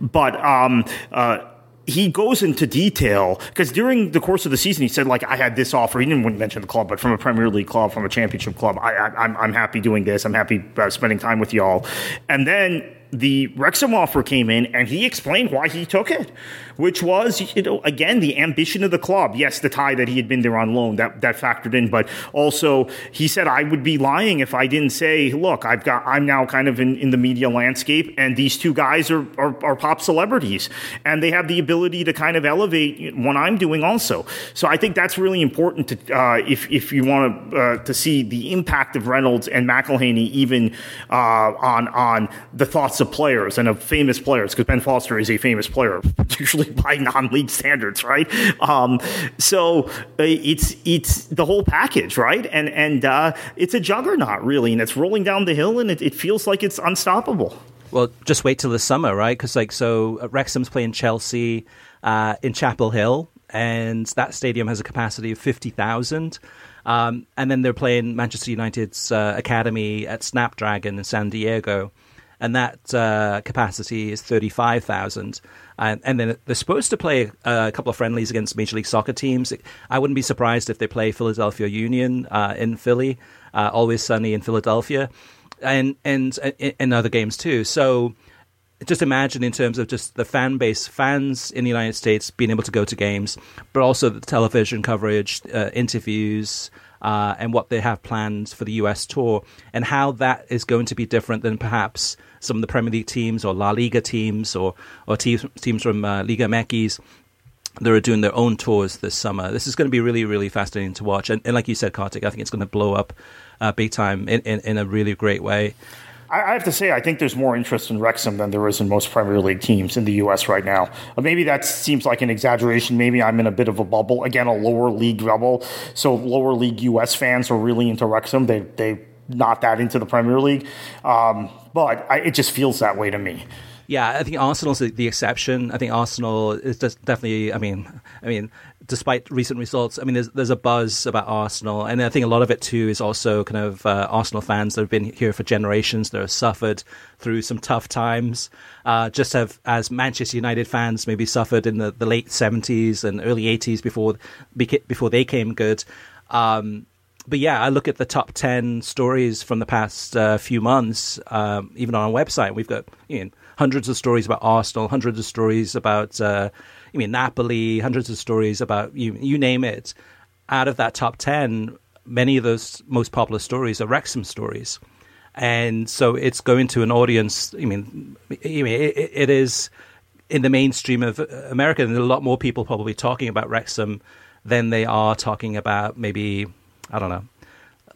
but um, uh, he goes into detail because during the course of the season, he said, like, I had this offer. He didn't mention the club, but from a Premier League club, from a championship club, I, am happy doing this. I'm happy uh, spending time with y'all. And then the Wrexham offer came in, and he explained why he took it which was, you know, again, the ambition of the club. Yes, the tie that he had been there on loan, that, that factored in, but also he said, I would be lying if I didn't say, look, I've got, I'm now kind of in, in the media landscape, and these two guys are, are, are pop celebrities, and they have the ability to kind of elevate what I'm doing also. So I think that's really important to, uh, if, if you want to, uh, to see the impact of Reynolds and McElhenney even uh, on, on the thoughts of players and of famous players, because Ben Foster is a famous player, particularly by non-league standards, right? Um, so uh, it's it's the whole package, right? And and uh, it's a juggernaut, really, and it's rolling down the hill, and it, it feels like it's unstoppable. Well, just wait till the summer, right? Because like so, uh, Wrexham's playing Chelsea uh, in Chapel Hill, and that stadium has a capacity of fifty thousand. Um, and then they're playing Manchester United's uh, academy at Snapdragon in San Diego and that uh, capacity is 35,000. And, and, then they're supposed to play a couple of friendlies against Major League Soccer teams. I wouldn't be surprised if they play Philadelphia Union uh, in Philly, uh, Always Sunny in Philadelphia, and, and, and other games too. So just imagine in terms of just the fan base, fans in the United States being able to go to games, but also the television coverage, uh, interviews, uh, and what they have planned for the US tour, and how that is going to be different than perhaps some of the Premier League teams or La Liga teams or or teams teams from uh, Liga MX that are doing their own tours this summer. This is going to be really, really fascinating to watch. And, and like you said, Kartik, I think it's going to blow up uh, big time in, in, in, a really great way. I have to say, I think there's more interest in Wrexham than there is in most Premier League teams in the U.S. right now. Uh, maybe that seems like an exaggeration. Maybe I'm in a bit of a bubble. Again, a lower league bubble. So lower league U.S. fans are really into Wrexham. They they not that into the Premier League. Um, but I, it just feels that way to me. Yeah, I think Arsenal's the, the exception. I think Arsenal is just definitely. I mean, I mean, despite recent results, I mean, there's there's a buzz about Arsenal, and I think a lot of it too is also kind of uh, Arsenal fans that have been here for generations that have suffered through some tough times, uh, just have as Manchester United fans maybe suffered in the, the late seventies and early eighties before before they came good. Um, but yeah, I look at the top ten stories from the past uh, few months, um, even on our website. We've got you know, hundreds of stories about Arsenal, hundreds of stories about uh, I mean Napoli, hundreds of stories about you you name it. Out of that top ten, many of those most popular stories are Wrexham stories, and so it's going to an audience. I mean, I mean it, it is in the mainstream of America, and a lot more people probably talking about Wrexham than they are talking about maybe I don't know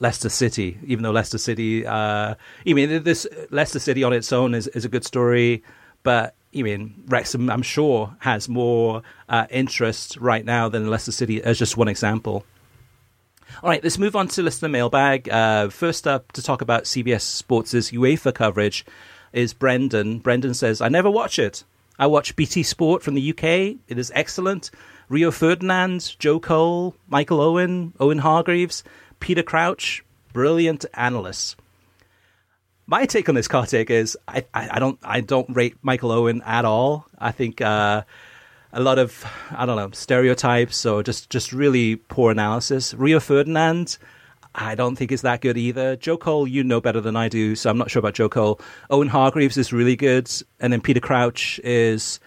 Leicester City, even though Leicester City, uh, I mean, this Leicester City on its own is, is a good story, but I mean, Wrexham, I'm sure, has more uh, interest right now than Leicester City, as just one example. All right, let's move on to listener mailbag. Uh, first up to talk about CBS Sports' UEFA coverage is Brendan. Brendan says, I never watch it. I watch BT Sport from the UK. It is excellent. Rio Ferdinand, Joe Cole, Michael Owen, Owen Hargreaves. Peter Crouch, brilliant analysts. My take on this, Kartik, is I, I, I don't I don't rate Michael Owen at all. I think uh, a lot of I don't know stereotypes or just just really poor analysis. Rio Ferdinand, I don't think is that good either. Joe Cole, you know better than I do, so I'm not sure about Joe Cole. Owen Hargreaves is really good, and then Peter Crouch is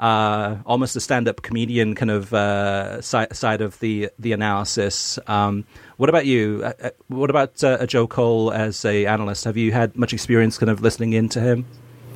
uh, almost a stand-up comedian kind of uh, side, side of the the analysis. Um, what about you? Uh, uh what about uh, Joe Cole as a analyst? Have you had much experience kind of listening into him?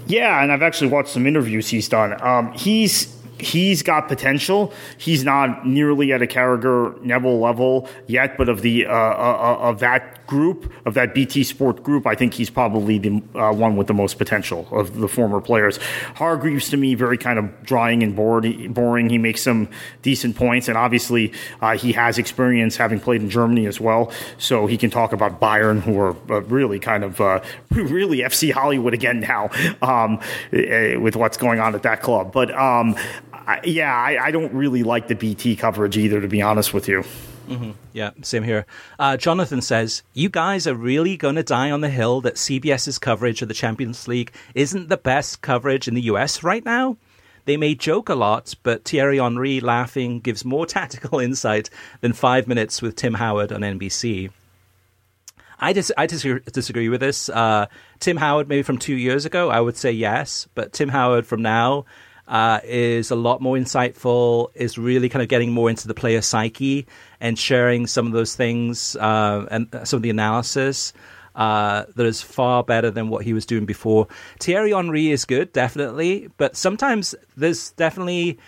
Yeah, and I've actually watched some interviews he's done. Um, he's he's got potential. He's not nearly at a Carragher Neville level yet, but of the uh, uh, of that group, of that BT Sport group, I think he's probably the uh, one with the most potential of the former players. Hargreaves to me very kind of drying and bored, boring. He makes some decent points, and obviously uh, he has experience having played in Germany as well, so he can talk about Bayern, who are uh, really kind of uh, really FC Hollywood again now um, eh, with what's going on at that club. But um, I, yeah, I, I, don't really like the BT coverage either, to be honest with you. Mm-hmm. Yeah, same here. Uh, Jonathan says, You guys are really going to die on the hill that CBS's coverage of the Champions League isn't the best coverage in the US right now? They may joke a lot, but Thierry Henry laughing gives more tactical insight than five minutes with Tim Howard on NBC. I, dis- I disagree, disagree with this. Uh, Tim Howard, maybe from two years ago, I would say yes, but Tim Howard from now, uh, is a lot more insightful, is really kind of getting more into the player psyche and sharing some of those things uh, and some of the analysis. Uh, that is far better than what he was doing before. Thierry Henry is good, definitely, but sometimes there's definitely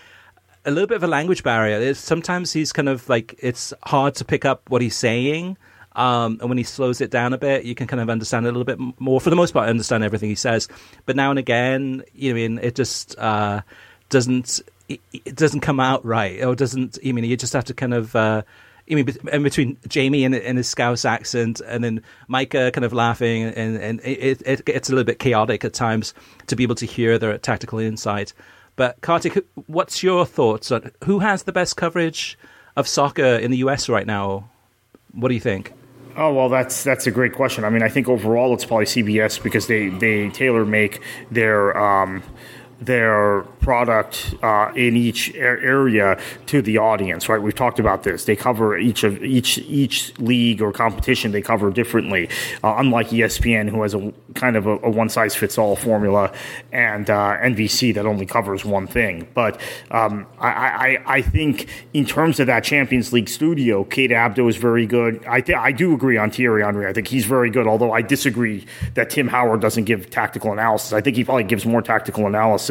a little bit of a language barrier. There's, sometimes he's kind of like it's hard to pick up what he's saying. Um, and when he slows it down a bit, you can kind of understand it a little bit more. For the most part, I understand everything he says, but now and again, you know, I mean, it just uh, doesn't it, doesn't come out right, or doesn't. I mean, you just have to kind of. Uh, I mean, in between Jamie and, and his Scouse accent, and then Micah kind of laughing, and, and it, it gets a little bit chaotic at times to be able to hear their tactical insight. But Kartik, what's your thoughts on who has the best coverage of soccer in the US right now? What do you think? Oh well, that's that's a great question. I mean, I think overall it's probably CBS because they they tailor make their um, their product uh, in each area to the audience, right? We've talked about this. They cover each of each each league or competition. They cover differently, uh, unlike ESPN, who has a kind of a, a one size fits all formula, and uh, NBC that only covers one thing. But um, I, I, I think in terms of that Champions League studio, Kate Abdo is very good. I th- I do agree on Thierry Henry. I think he's very good. Although I disagree that Tim Howard doesn't give tactical analysis. I think he probably gives more tactical analysis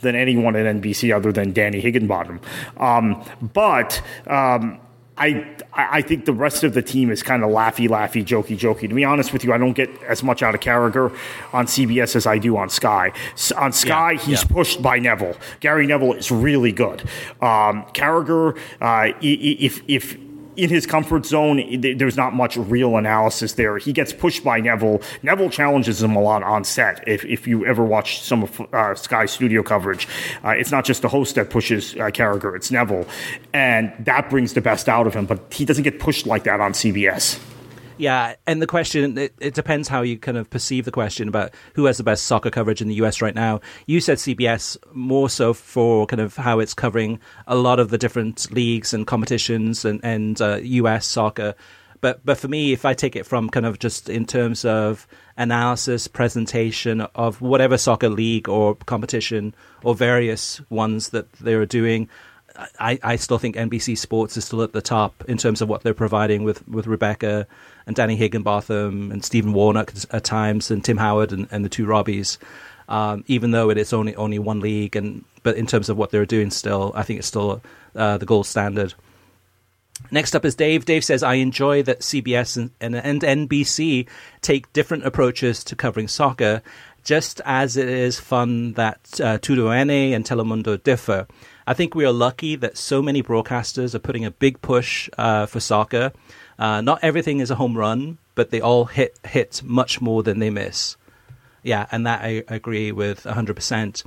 than anyone at NBC other than Danny Higginbotham. Um, but um, I I think the rest of the team is kind of laughy, laughy, jokey, jokey. To be honest with you, I don't get as much out of Carragher on CBS as I do on Sky. On Sky, yeah, he's yeah. pushed by Neville. Gary Neville is really good. Um, Carragher, uh, if if in his comfort zone. There's not much real analysis there. He gets pushed by Neville. Neville challenges him a lot on set. If, if you ever watch some of uh, Sky Studio coverage, uh, it's not just the host that pushes uh, Carragher, it's Neville. And that brings the best out of him, but he doesn't get pushed like that on CBS. Yeah, and the question it, it, depends how you kind of perceive the question about who has the best soccer coverage in the US right now. You said CBS more so for kind of how it's covering a lot of the different leagues and competitions and and uh, US soccer. But but for me, if I take it from kind of just in terms of analysis, presentation of whatever soccer league or competition or various ones that they're doing, I, I still think NBC Sports is still at the top in terms of what they're providing with, with Rebecca and Danny Higginbotham and Stephen Warnock at times and Tim Howard and, and the two Robbies. Um, even though it is only only one league, and but in terms of what they're doing, still I think it's still uh, the gold standard. Next up is Dave. Dave says, I enjoy that CBS and, and, and, NBC take different approaches to covering soccer, just as it is fun that uh, TUDN and Telemundo differ. I think we are lucky that so many broadcasters are putting a big push uh, for soccer. Uh, not everything is a home run, but they all hit hit much more than they miss. Yeah, and that I agree with 100%.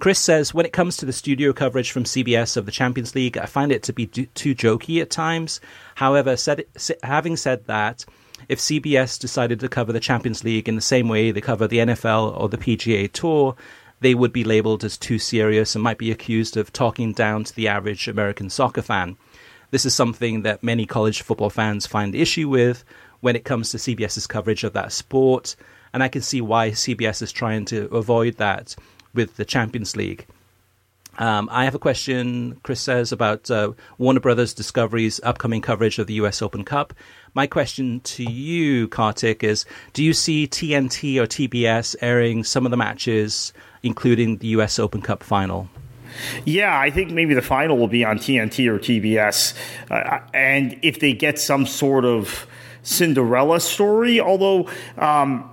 Chris says, when it comes to the studio coverage from CBS of the Champions League, I find it to be do- too jokey at times. However, said, having said that, if CBS decided to cover the Champions League in the same way they cover the NFL or the PGA Tour, they would be labeled as too serious and might be accused of talking down to the average American soccer fan. This is something that many college football fans find issue with when it comes to CBS's coverage of that sport, and I can see why CBS is trying to avoid that with the Champions League. Um, I have a question, Chris says, about uh, Warner Brothers Discovery's upcoming coverage of the US Open Cup. My question to you, Kartik, is do you see TNT or TBS airing some of the matches including the U.S. Open Cup final? Yeah, I think maybe the final will be on TNT or TBS. Uh, and if they get some sort of Cinderella story, although um,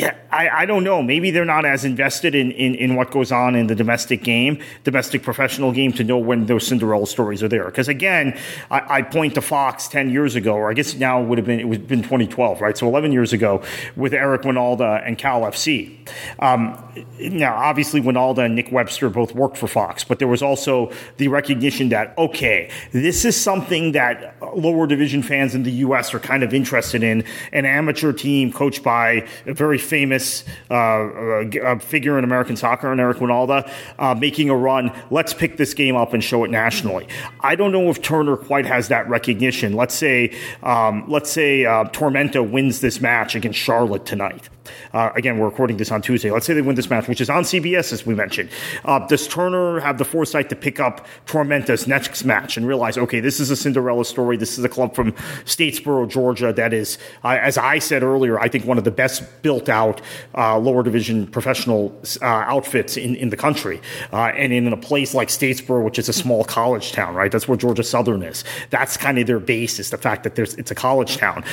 yeah, I, I don't know. Maybe they're not as invested in, in, in what goes on in the domestic game, domestic professional game, to know when those Cinderella stories are there. Because again, I, I, point to Fox 10 years ago, or I guess now it would have been, it was been 2012, right? So 11 years ago with Eric Wynalda and Cal FC. Um, now, obviously, Wynalda and Nick Webster both worked for Fox, but there was also the recognition that, okay, this is something that lower division fans in the U.S. are kind of interested in. An amateur team coached by a very famous uh, uh, figure in American soccer, and Eric Wynalda, uh, making a run. Let's pick this game up and show it nationally. I don't know if Turner quite has that recognition. Let's say, um, let's say uh, Tormenta wins this match against Charlotte tonight. Uh, again, we're recording this on Tuesday. Let's say they win this match, which is on CBS, as we mentioned. Uh, does Turner have the foresight to pick up Tormenta's next match and realize, okay, this is a Cinderella story. This is a club from Statesboro, Georgia, that is, uh, as I said earlier, I think one of the best built out uh, lower division professional uh, outfits in, in the country. Uh, and in a place like Statesboro, which is a small college town, right? That's where Georgia Southern is. That's kind of their basis, the fact that there's, it's a college town.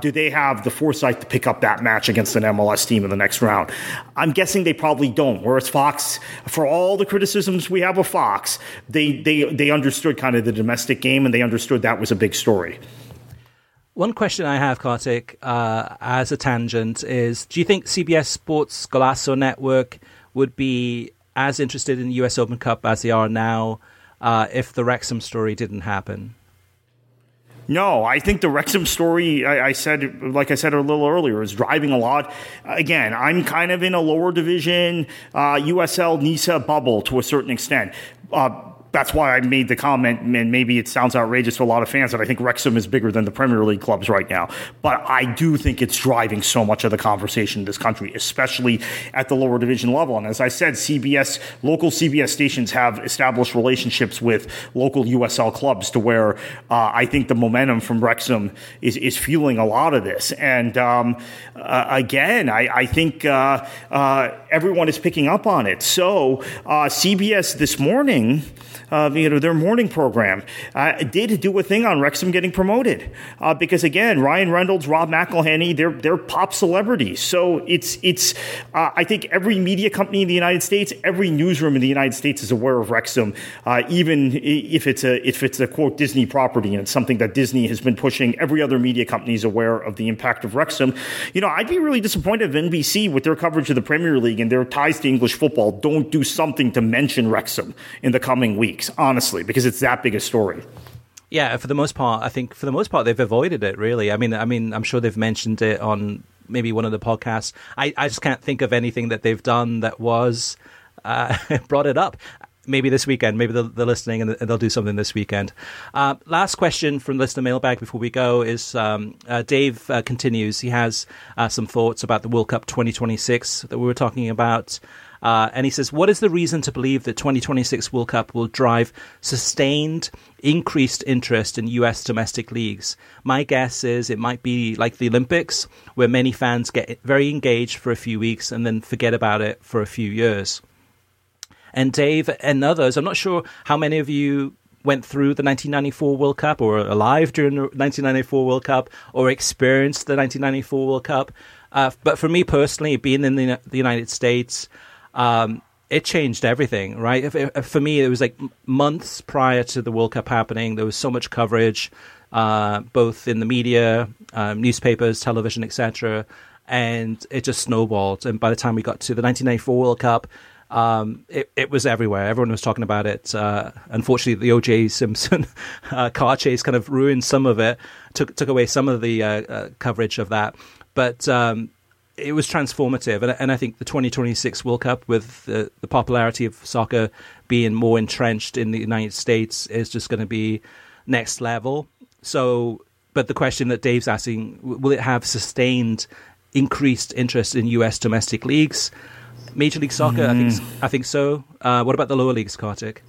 do they have the foresight to pick up that match against an MLS? MLS team in the next round. I'm guessing they probably don't. Whereas Fox, for all the criticisms we have of Fox, they they they understood kind of the domestic game and they understood that was a big story. One question I have, Kartik, uh, as a tangent, is: Do you think CBS Sports Golazo Network would be as interested in the U.S. Open Cup as they are now uh, if the Wrexham story didn't happen? No, I think the Wrexham story, I, I, said, like I said a little earlier, is driving a lot. Again, I'm kind of in a lower division uh, USL NISA bubble to a certain extent. Uh, that's why I made the comment, and maybe it sounds outrageous to a lot of fans that I think Wrexham is bigger than the Premier League clubs right now. But I do think it's driving so much of the conversation in this country, especially at the lower division level. And as I said, CBS, local CBS stations have established relationships with local USL clubs to where uh, I think the momentum from Wrexham is, is fueling a lot of this. And um, uh, again, I, I think uh, uh everyone is picking up on it. So uh, CBS this morning, uh, you know, their morning program, uh, did do a thing on Wrexham getting promoted. Uh, because again, Ryan Reynolds, Rob McElhenney, they're, they're pop celebrities. So it's, it's, uh, I think every media company in the United States, every newsroom in the United States is aware of Wrexham, uh, even if it's a, if it's a quote Disney property and it's something that Disney has been pushing. Every other media company is aware of the impact of Wrexham. You know, I'd be really disappointed if NBC with their coverage of the Premier League and their ties to English football don't do something to mention Wrexham in the coming weeks, honestly, because it's that big a story. Yeah, for the most part, I think for the most part they've avoided it. Really, I mean, I mean, I'm sure they've mentioned it on maybe one of the podcasts. I, I just can't think of anything that they've done that was uh, brought it up. Maybe this weekend, maybe they're, they're listening and they'll do something this weekend. Uh, last question from listener mailbag before we go is um, uh, Dave uh, continues. He has uh, some thoughts about the World Cup 2026 that we were talking about. Uh, and he says, What is the reason to believe that 2026 World Cup will drive sustained, increased interest in US domestic leagues? My guess is it might be like the Olympics, where many fans get very engaged for a few weeks and then forget about it for a few years. And Dave and others, I'm not sure how many of you went through the 1994 World Cup or alive during the 1994 World Cup or experienced the 1994 World Cup. Uh, but for me personally, being in the, the United States, um, it changed everything, right? If, if, for me, it was like months prior to the World Cup happening. There was so much coverage, uh, both in the media, um, newspapers, television, etc., and it just snowballed. And by the time we got to the 1994 World Cup, um, it, it, was everywhere. Everyone was talking about it. Uh, unfortunately, the O.J. Simpson uh, car chase kind of ruined some of it, took took away some of the uh, uh coverage of that. But um, it was transformative, and, and, I think the 2026 World Cup, with the, the, popularity of soccer being more entrenched in the United States, is just going to be next level. So, but the question that Dave's asking: Will it have sustained increased interest in U.S. domestic leagues? Major League Soccer, mm. I think, I think so. Uh, what about the lower leagues, Kartik?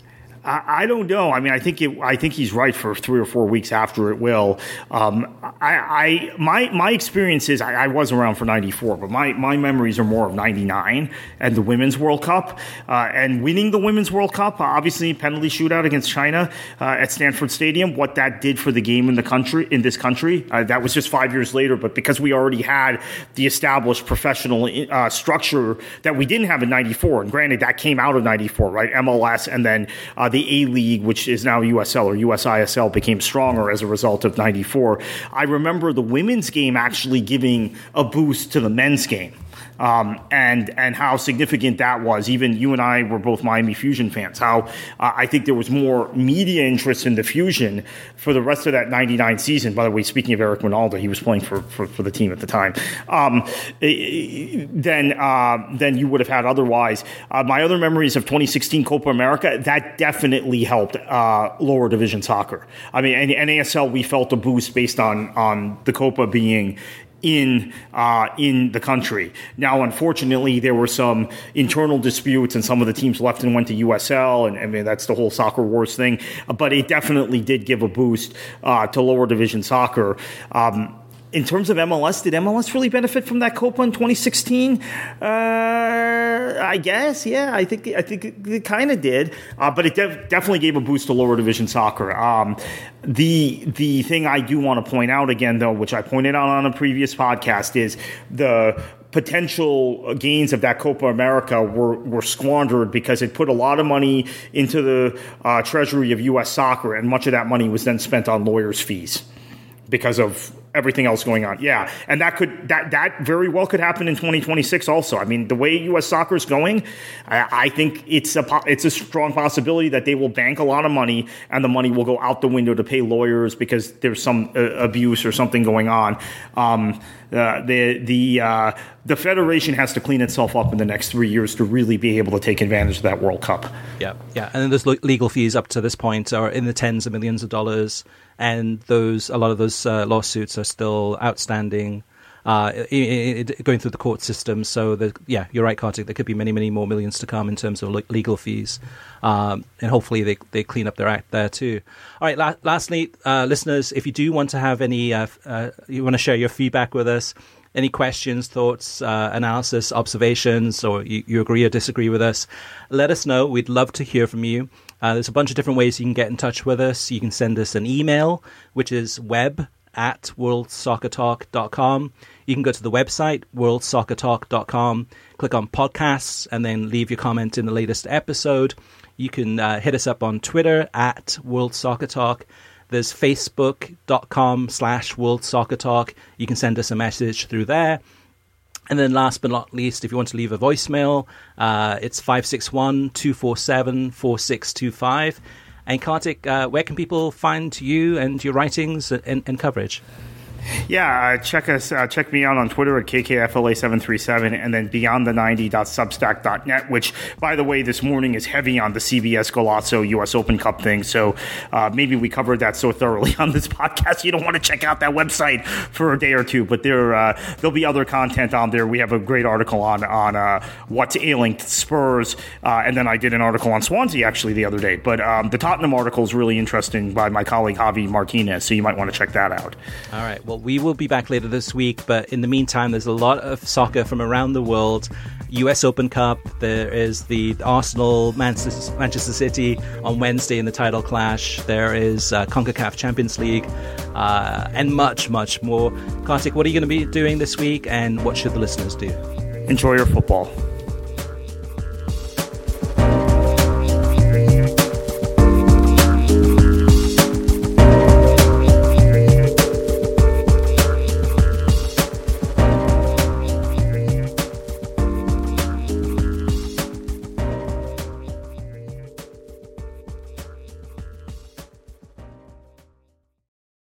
I, I don't know. I mean, I think it, I think he's right for three or four weeks after it will. Um, I, I, my my experience is I, I was around for '94, but my, my memories are more of '99 and the Women's World Cup uh, and winning the Women's World Cup. Obviously, penalty shootout against China uh, at Stanford Stadium. What that did for the game in the country in this country. Uh, that was just five years later, but because we already had the established professional uh, structure that we didn't have in '94, and granted that came out of '94, right? MLS and then uh, the A League, which is now USL or USISL, became stronger as a result of 94. I remember the women's game actually giving a boost to the men's game um, and and how significant that was. Even you and I were both Miami Fusion fans. How uh, I think there was more media interest in the Fusion for the rest of that '99 season. By the way, speaking of Eric Wynalda, he was playing for, for, for the team at the time. Um, then uh, you would have had otherwise. Uh, my other memories of 2016 Copa America that definitely helped uh, lower division soccer. I mean, and, and ASL we felt a boost based on on the Copa being in uh, in the country. Now, unfortunately, there were some internal disputes, and some of the teams left and went to USL, and I mean that's the whole soccer wars thing. But it definitely did give a boost uh, to lower division soccer. Um, in terms of MLS, did MLS really benefit from that Copa in 2016? Uh, I guess, yeah. I think I think it, it kind of did, uh, but it def- definitely gave a boost to lower division soccer. Um, the the thing I do want to point out again, though, which I pointed out on a previous podcast, is the potential gains of that Copa America were, were squandered because it put a lot of money into the uh, treasury of U.S. soccer, and much of that money was then spent on lawyers' fees because of everything else going on. Yeah, and that could that that very well could happen in 2026 also. I mean, the way U.S. soccer is going, I, I, think it's a it's a strong possibility that they will bank a lot of money and the money will go out the window to pay lawyers because there's some uh, abuse or something going on. Um, uh, the the uh, the federation has to clean itself up in the next three years to really be able to take advantage of that World Cup. Yeah, yeah, and then there's legal fees up to this point are in the tens of millions of dollars and those a lot of those uh, lawsuits are still outstanding. Uh, it, it, going through the court system. So, the, yeah, you're right, Kartik. There could be many, many more millions to come in terms of legal fees, um, and hopefully they they clean up their act there too. All right. La- lastly, uh, listeners, if you do want to have any, uh, uh you want to share your feedback with us, any questions, thoughts, uh, analysis, observations, or you, you, agree or disagree with us, let us know. We'd love to hear from you. Uh, there's a bunch of different ways you can get in touch with us. You can send us an email, which is web at worldsoccertalk.com. You can go to the website, worldsoccertalk.com, click on podcasts, and then leave your comment in the latest episode. You can uh, hit us up on Twitter at worldsoccertalk. Soccer Talk. There's facebook.com slash worldsoccertalk. You can send us a message through there. And then last but not least, if you want to leave a voicemail, uh, it's 561 247 4625. And Kartik, uh, where can people find you and your writings and, and coverage? Yeah, uh, check us. Uh, check me out on Twitter at kkfla737, and then beyond90.substack.net. Which, by the way, this morning is heavy on the CBS Golazo U.S. Open Cup thing. So uh, maybe we covered that so thoroughly on this podcast. You don't want to check out that website for a day or two. But there, uh, there'll be other content on there. We have a great article on on uh, what's ailing Spurs, uh, and then I did an article on Swansea actually the other day. But um, the Tottenham article is really interesting by my colleague Javi Martinez. So you might want to check that out. All right. Well, well, we will be back later this week, but in the meantime, there's a lot of soccer from around the world. US Open Cup, there is the Arsenal Manchester, City on Wednesday in the title clash, there is uh, CONCACAF Champions League, uh, and much, much more. Kartik, what are you going to be doing this week, and what should the listeners do? Enjoy your football.